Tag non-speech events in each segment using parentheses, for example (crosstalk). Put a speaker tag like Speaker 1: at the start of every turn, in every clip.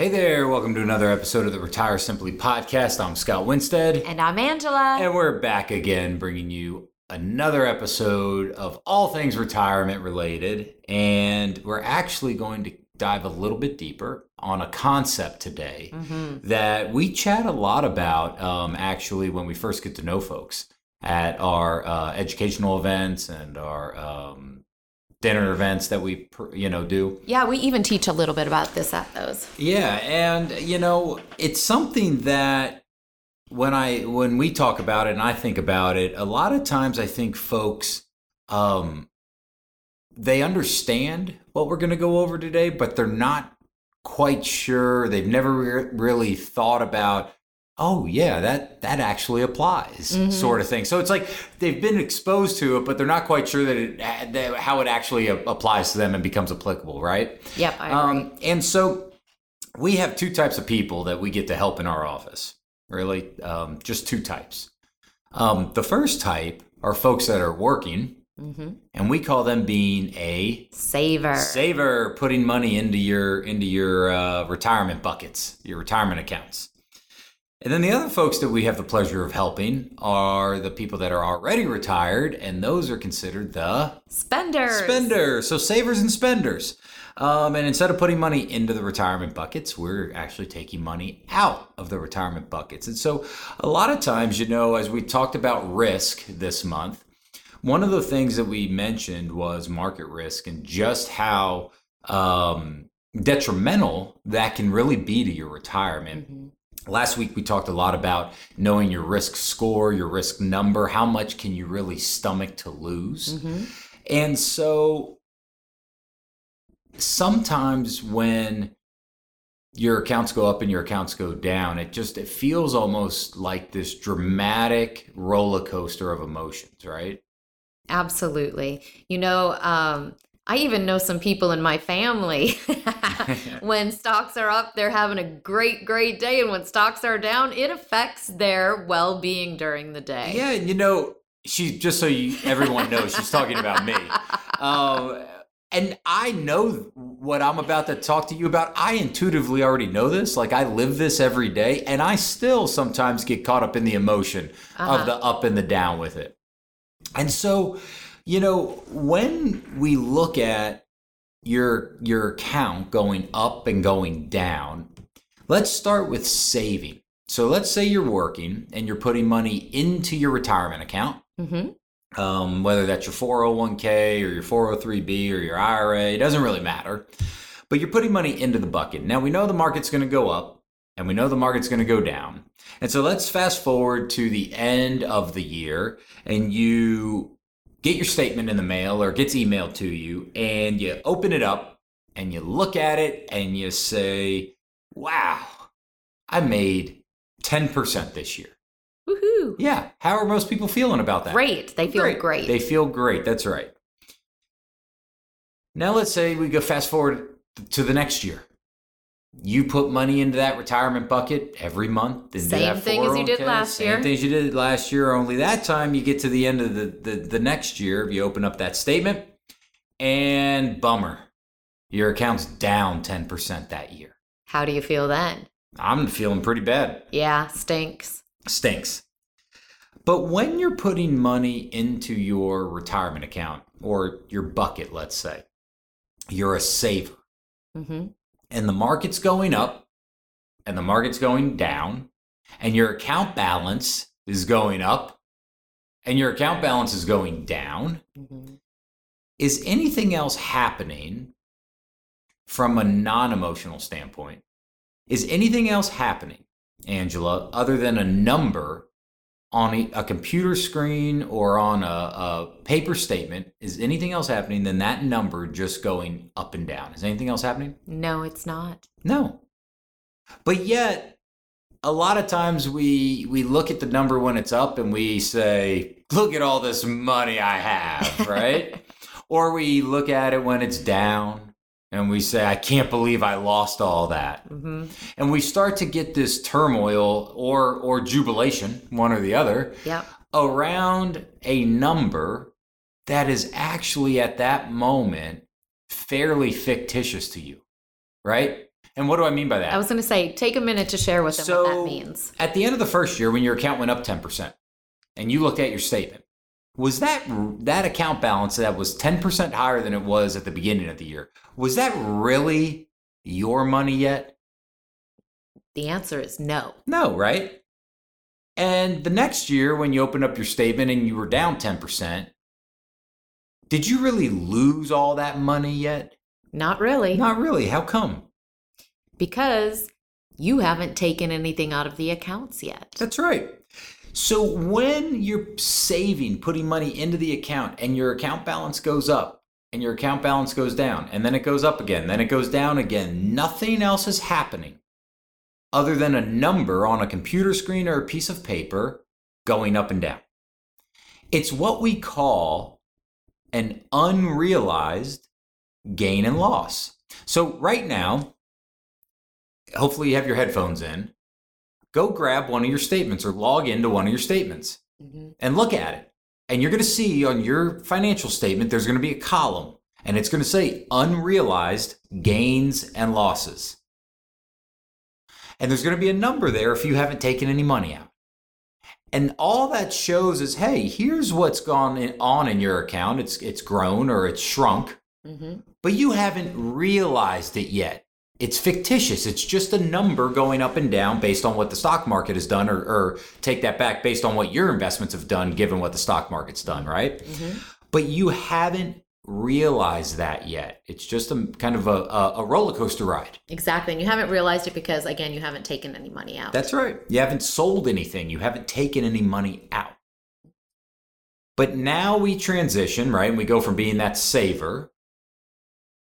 Speaker 1: Hey there, welcome to another episode of the Retire Simply podcast. I'm Scott Winstead,
Speaker 2: And I'm Angela.
Speaker 1: and we're back again bringing you another episode of all things retirement related. And we're actually going to dive a little bit deeper on a concept today
Speaker 2: Mhm.
Speaker 1: that we chat a lot about um, actually when we first get to know folks at our uh, educational events and our um, dinner events that we you know do
Speaker 2: Yeah, we even teach a little bit about this at those.
Speaker 1: yeah, and you know, it's something that when I when we talk about it and I think about it, a lot of times I think folks um they understand what we're going to go over today, but they're not quite sure. They've never re- really thought about Oh yeah, that that actually applies,
Speaker 2: Mhm.
Speaker 1: sort of thing. So it's like they've been exposed to it, but they're not quite sure that it that, how it actually applies to them and becomes applicable, right?
Speaker 2: Yep.
Speaker 1: Um, and so we have two types of people that we get to help in our office. Really, um, just two types. Um, the first type are folks that are working,
Speaker 2: hmm
Speaker 1: and we call them being a
Speaker 2: Saver.
Speaker 1: saver, putting money into your into your uh, retirement buckets, your retirement accounts. And then the other folks that we have the pleasure of helping are the people that are already retired, and those are considered the
Speaker 2: Spenders.
Speaker 1: Spenders, so savers and spenders. Um, and instead of putting money into the retirement buckets, we're actually taking money out of the retirement buckets. And so, a lot of times, you know, as we talked about risk this month, one of the things that we mentioned was market risk and just how um, detrimental that can really be to your retirement.
Speaker 2: Mhm.
Speaker 1: Last week we talked a lot about knowing your risk score, your risk number, how much can you really stomach to lose.
Speaker 2: Mhm.
Speaker 1: And so sometimes when your accounts go up and your accounts go down, it just it feels almost like this dramatic roller coaster of emotions, right?
Speaker 2: Absolutely. You know, um, I even know some people in my family. (laughs) (laughs) when stocks are up, they're having a great, great day. And when stocks are down, it affects their well being during the day.
Speaker 1: Yeah, and you know, she just so you everyone knows she's talking about me. (laughs) Um, and I know what I'm about to talk to you about. I intuitively already know this. Like I live this every day, and I still sometimes get caught up in the emotion
Speaker 2: Uh-huh.
Speaker 1: of the up and the down with it. And so, you know, when we look at your your account going up and going down, let's start with saving. So let's say you're working and you're putting money into your retirement account
Speaker 2: Mhm.
Speaker 1: um, whether that's your 401k or your 403b or your IRA, it doesn't really matter. But you're putting money into the bucket. Now we know the market's going to go up and we know the market's going to go down. And so let's fast forward to the end of the year and you get your statement in the mail or gets emailed to you and you open it up and you look at it and you say, wow, I made 10% this year.
Speaker 2: Woohoo.
Speaker 1: Yeah. How are most people feeling about that?
Speaker 2: Great. They feel great.
Speaker 1: They feel great. That's right. Now let's say we go fast forward to the next year. You put money into that retirement bucket every month. into
Speaker 2: Same thing as you did
Speaker 1: 401k,
Speaker 2: last
Speaker 1: same
Speaker 2: year.
Speaker 1: things you did last year. Only that time you get to the end of the, the, the next year. If you open up that statement, and bummer, your account's down ten percent that year.
Speaker 2: How do you feel then?
Speaker 1: I'm feeling pretty bad.
Speaker 2: Yeah, stinks.
Speaker 1: stinks. But when you're putting money into your retirement account or your bucket, let's say, you're a saver
Speaker 2: hmm
Speaker 1: and the market's going up and the market's going down and your account balance is going up and your account balance is going down,
Speaker 2: hmm
Speaker 1: is anything else happening from a non emotional standpoint? Is anything else happening, Angela, other than a number on a, a computer screen or on a, a paper statement? Is anything else happening than that number just going up and down? Is anything else happening?
Speaker 2: No, it's not.
Speaker 1: No. But yet, a lot of times we we look at the number when it's up and we say, "Look at all this money I have," right? (laughs) or we look at it when it's down and we say, "I can't believe I lost all that."
Speaker 2: hmm
Speaker 1: And we start to get this turmoil or or jubilation, one or the other,
Speaker 2: Yep.
Speaker 1: around a number that is actually at that moment fairly fictitious to you, right? And what do I mean by that?
Speaker 2: I was going to say, take a minute to share with them
Speaker 1: so
Speaker 2: what that means.
Speaker 1: at the end of the first year, when your account went up 10%, and you looked at your statement, was that that account balance that was 10% higher than it was at the beginning of the year? Was that really your money yet?
Speaker 2: The answer is no.
Speaker 1: No, right? And the next year, when you opened up your statement and you were down 10%, did you really lose all that money yet?
Speaker 2: Not really.
Speaker 1: Not really. How come?
Speaker 2: because you haven't taken anything out of the accounts yet.
Speaker 1: That's right. So when you're saving, putting money into the account, and your account balance goes up, and your account balance goes down, and then it goes up again, then it goes down again, nothing else is happening other than a number on a computer screen or a piece of paper going up and down. It's what we call an unrealized gain and loss. So right now, hopefully you have your headphones in. Go grab one of your statements or log into one of your statements
Speaker 2: Mhm.
Speaker 1: and look at it. And you're going to see on your financial statement, there's going to be a column and it's going to say unrealized gains and losses. And there's going to be a number there if you haven't taken any money out. And all that shows is, hey, here's what's gone on in your account. It's it's grown or it's shrunk,
Speaker 2: Mhm.
Speaker 1: but you haven't realized it yet. It's fictitious. It's just a number going up and down based on what the stock market has done, or, or take that back, based on what your investments have done, given what the stock market's done, right?
Speaker 2: Mhm.
Speaker 1: But you haven't realized that yet. It's just a kind of a, a, a roller coaster ride.
Speaker 2: Exactly. And you haven't realized it because, again, you haven't taken any money out.
Speaker 1: That's right. You haven't sold anything, you haven't taken any money out. But now we transition, right? And we go from being that saver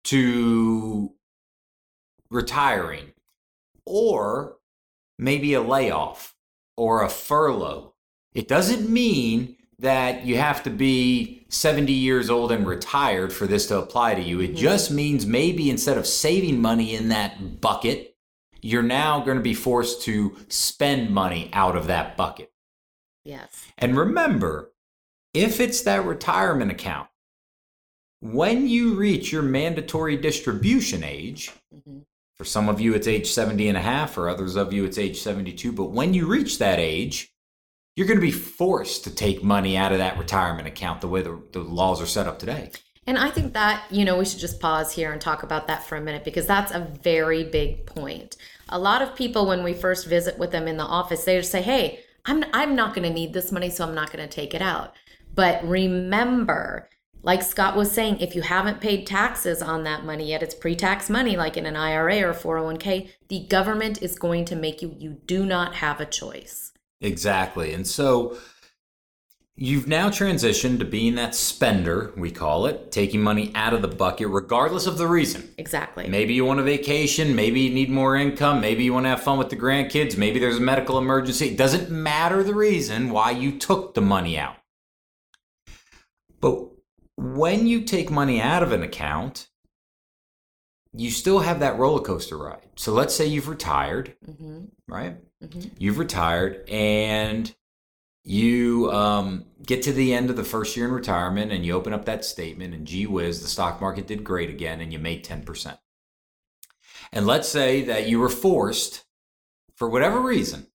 Speaker 1: to retiring or maybe a layoff or a furlough. It doesn't mean that you have to be 70 years old and retired for this to apply to you. It
Speaker 2: Mhm.
Speaker 1: just means maybe instead of saving money in that bucket, you're now going to be forced to spend money out of that bucket.
Speaker 2: yes.
Speaker 1: And remember, if it's that retirement account, when you reach your mandatory distribution age,
Speaker 2: Mhm.
Speaker 1: For some of you it's age 70 and a half, for others of you it's age 72, but when you reach that age, you're going to be forced to take money out of that retirement account the way the, the laws are set up today.
Speaker 2: And I think that, you know, we should just pause here and talk about that for a minute because that's a very big point. A lot of people, when we first visit with them in the office, they just say, hey, I'm, I'm not going to need this money, so I'm not going to take it out. But remember, like Scott was saying, if you haven't paid taxes on that money yet, it's pre tax money, like in an IRA or 401k, the government is going to make you, you do not have a choice.
Speaker 1: Exactly. And so you've now transitioned to being that spender, we call it, taking money out of the bucket regardless of the reason.
Speaker 2: Exactly.
Speaker 1: Maybe you want a vacation, maybe you need more income, maybe you want to have fun with the grandkids, maybe there's a medical emergency. It doesn't matter the reason why you took the money out. But when you take money out of an account, you still have that roller coaster ride. So let's say you've retired,
Speaker 2: hmm
Speaker 1: right?
Speaker 2: hmm
Speaker 1: You've retired and you um, get to the end of the first year in retirement and you open up that statement and gee whiz, the stock market did great again and you made 10%. And let's say that you were forced, for whatever reason,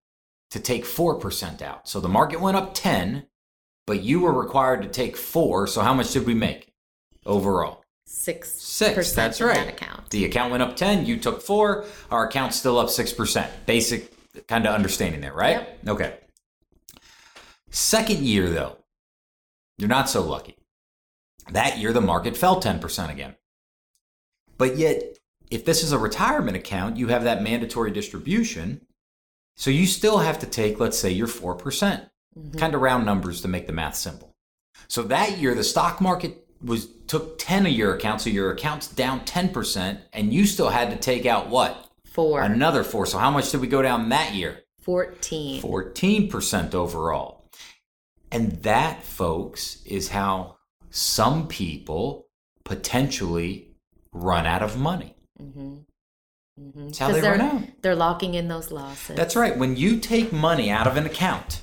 Speaker 1: to take 4% out. So the market went up 10, but you were required to take 4. So how much did we make overall?
Speaker 2: Six.
Speaker 1: Six. That's right.
Speaker 2: That account.
Speaker 1: The account went up 10, you took 4, our account's still up 6%. Basic kind of understanding there, right?
Speaker 2: Yep.
Speaker 1: Okay. Second year though, you're not so lucky. That year the market fell 10% again. But yet if this is a retirement account, you have that mandatory distribution. So you still have to take let's say your 4%.
Speaker 2: Mhm.
Speaker 1: Kind of round numbers to make the math simple. So that year the stock market was took 10 of your account, so your account's down 10%, and you still had to take out what?
Speaker 2: Four.
Speaker 1: Another four. So how much did we go down that year?
Speaker 2: 14.
Speaker 1: 14% overall. And that, folks, is how some people potentially run out of money.
Speaker 2: Mm-hmm. Mm-hmm.
Speaker 1: That's how they
Speaker 2: they're,
Speaker 1: run out.
Speaker 2: They're locking in those losses.
Speaker 1: That's right. When you take money out of an account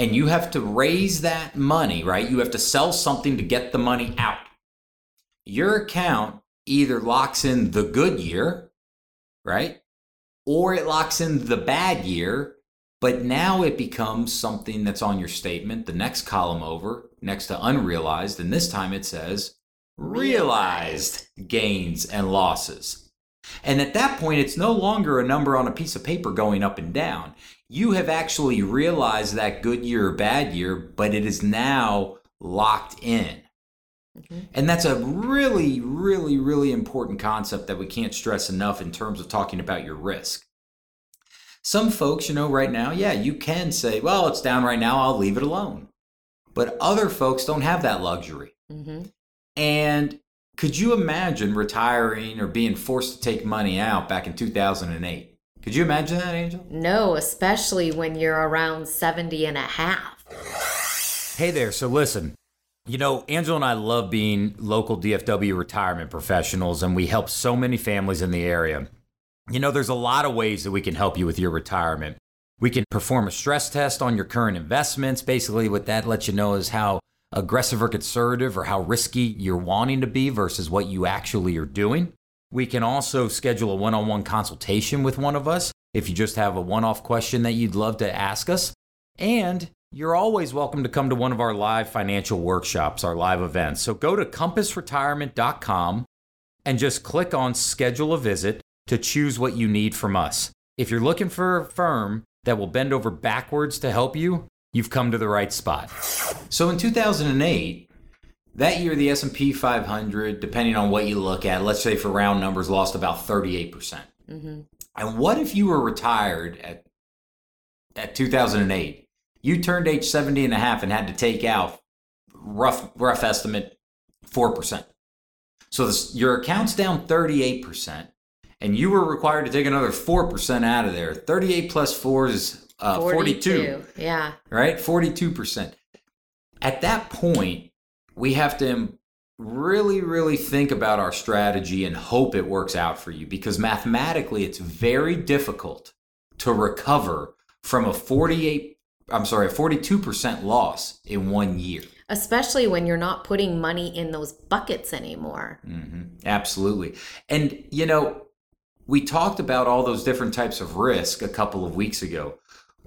Speaker 1: and you have to raise that money, right? You have to sell something to get the money out. Your account either locks in the good year, right? Or it locks in the bad year, but now it becomes something that's on your statement, the next column over, next to unrealized, and this time it says realized gains and losses. And at that point, it's no longer a number on a piece of paper going up and down. You have actually realized that good year or bad year, but it is now locked in. Mm-hmm. And that's a really, really, really important concept that we can't stress enough in terms of talking about your risk. Some folks, you know, right now, yeah, you can say, well, it's down right now, I'll leave it alone. But other folks don't have that luxury. Mm-hmm. And could you imagine retiring or being forced to take money out back in 2008? Could you imagine that, Angel?
Speaker 2: No, especially when you're around 70 and a half.
Speaker 1: Hey there, so listen. You know, Angel and I love being local DFW retirement professionals, and we help so many families in the area. You know, there's a lot of ways that we can help you with your retirement. We can perform a stress test on your current investments. Basically, what that lets you know is how aggressive or conservative or how risky you're wanting to be versus what you actually are doing. We can also schedule a one on one consultation with one of us if you just have a one off question that you'd love to ask us. And you're always welcome to come to one of our live financial workshops, our live events. So go to compassretirement.com and just click on schedule a visit to choose what you need from us. If you're looking for a firm that will bend over backwards to help you, you've come to the right spot. So in 2008, that year the S&P 500, depending on what you look at, let's say for round numbers, lost about 38%. percent mm hmm And what if you were retired at at 2008? You turned age 70 and a half and had to take out rough rough estimate 4%. So this, your account's down 38% and you were required to take another 4% out of there. 38 plus 4 is uh, 42. 42.
Speaker 2: Yeah.
Speaker 1: Right? 42%. At that point, we have to really, really think about our strategy and hope it works out for you because mathematically, it's very difficult to recover from a 48, I'm sorry, a 42% loss in one year.
Speaker 2: Especially when you're not putting money in those buckets anymore.
Speaker 1: Mm-hmm. Absolutely. And, you know, we talked about all those different types of risk a couple of weeks ago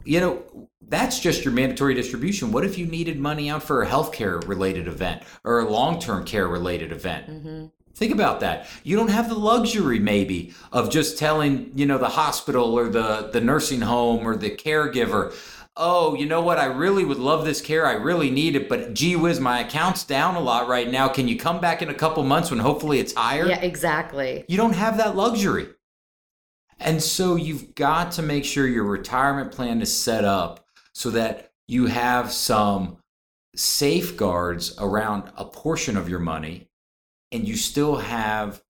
Speaker 1: you know, that's just your mandatory distribution. What if you needed money out for a healthcare related event or a long term care related event? Mm-hmm. Think about that. You don't have the luxury, maybe, of just telling, you know, the hospital or the, the nursing home or the caregiver, oh, you know what? I really would love this care. I really need it, but gee whiz, my account's down a lot right now. Can you come back in a couple months when hopefully it's higher?
Speaker 2: Yeah, exactly.
Speaker 1: You don't have that luxury. And so you've got to make sure your retirement plan is set up so that you have some safeguards around a portion of your money and you still have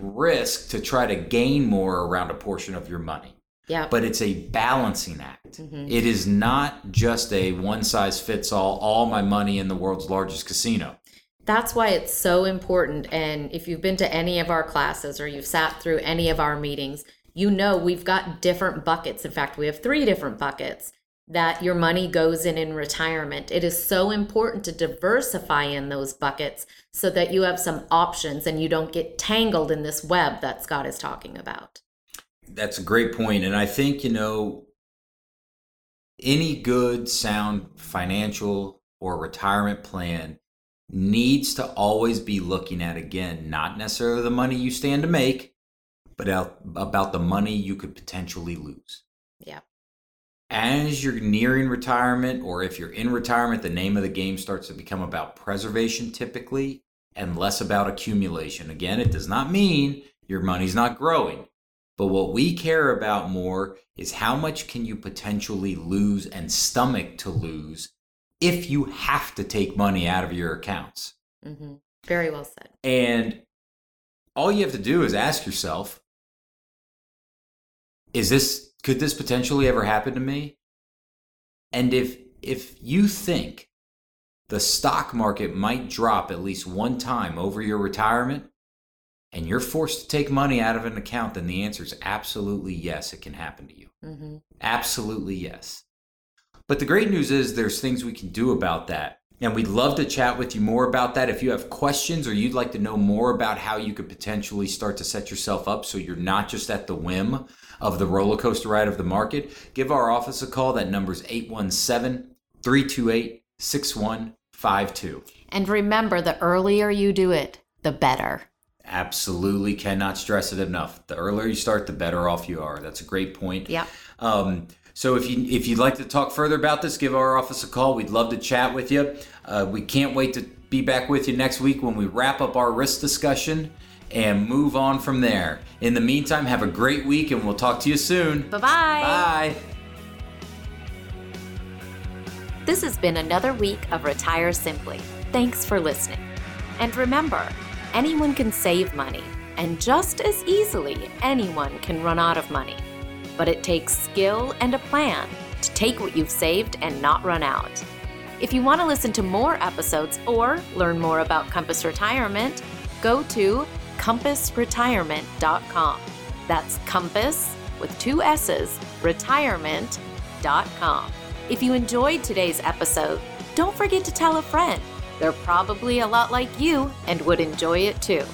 Speaker 1: risk to try to gain more around a portion of your money.
Speaker 2: Yeah.
Speaker 1: But it's a balancing act. Mm-hmm. It is not just a one size fits all, all my money in the world's largest casino.
Speaker 2: That's why it's so important. And if you've been to any of our classes or you've sat through any of our meetings, you know we've got different buckets. In fact, we have three different buckets that your money goes in in retirement. It is so important to diversify in those buckets so that you have some options and you don't get tangled in this web that Scott is talking about.
Speaker 1: That's a great point. And I think, you know, any good, sound financial or retirement plan needs to always be looking at, again, not necessarily the money you stand to make, but out, about the money you could potentially lose.
Speaker 2: Yeah.
Speaker 1: As you're nearing retirement, or if you're in retirement, the name of the game starts to become about preservation typically and less about accumulation. Again, it does not mean your money's not growing. But what we care about more is how much can you potentially lose and stomach to lose if you have to take money out of your accounts.
Speaker 2: Mm-hmm. Very well said.
Speaker 1: And all you have to do is ask yourself is this could this potentially ever happen to me? And if if you think the stock market might drop at least one time over your retirement and you're forced to take money out of an account, then the answer is absolutely yes, it can happen to you. Mm-hmm. Absolutely yes. But the great news is there's things we can do about that. And we'd love to chat with you more about that. If you have questions or you'd like to know more about how you could potentially start to set yourself up so you're not just at the whim of the roller coaster ride of the market, give our office a call. That number's 817 328 6152.
Speaker 2: And remember, the earlier you do it, the better.
Speaker 1: Absolutely cannot stress it enough. The earlier you start, the better off you are. That's a great point.
Speaker 2: Yeah.
Speaker 1: Um, so if you if you'd like to talk further about this, give our office a call. We'd love to chat with you. Uh, we can't wait to be back with you next week when we wrap up our risk discussion and move on from there. In the meantime, have a great week and we'll talk to you soon.
Speaker 2: Bye-bye.
Speaker 1: Bye.
Speaker 2: This has been another week of Retire Simply. Thanks for listening. And remember, anyone can save money, and just as easily, anyone can run out of money. But it takes skill and a plan to take what you've saved and not run out. If you want to listen to more episodes or learn more about Compass Retirement, go to compassretirement.com. That's compass with two S's, retirement.com. If you enjoyed today's episode, don't forget to tell a friend. They're probably a lot like you and would enjoy it too.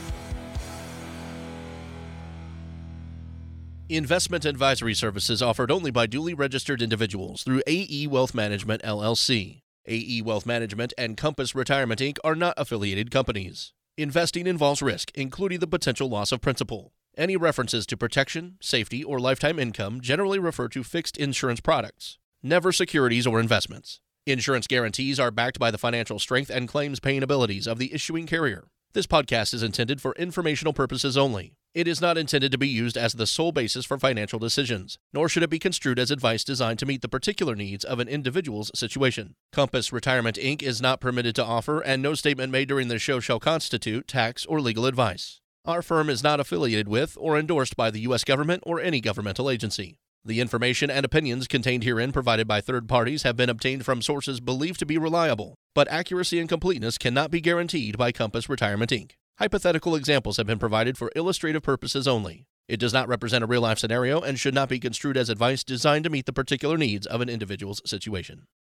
Speaker 3: Investment advisory services offered only by duly registered individuals through AE Wealth Management LLC. AE Wealth Management and Compass Retirement Inc. are not affiliated companies. Investing involves risk, including the potential loss of principal. Any references to protection, safety, or lifetime income generally refer to fixed insurance products, never securities or investments. Insurance guarantees are backed by the financial strength and claims paying abilities of the issuing carrier. This podcast is intended for informational purposes only. It is not intended to be used as the sole basis for financial decisions, nor should it be construed as advice designed to meet the particular needs of an individual's situation. Compass Retirement Inc. is not permitted to offer, and no statement made during this show shall constitute tax or legal advice. Our firm is not affiliated with or endorsed by the U.S. government or any governmental agency. The information and opinions contained herein provided by third parties have been obtained from sources believed to be reliable, but accuracy and completeness cannot be guaranteed by Compass Retirement Inc. Hypothetical examples have been provided for illustrative purposes only. It does not represent a real life scenario and should not be construed as advice designed to meet the particular needs of an individual's situation.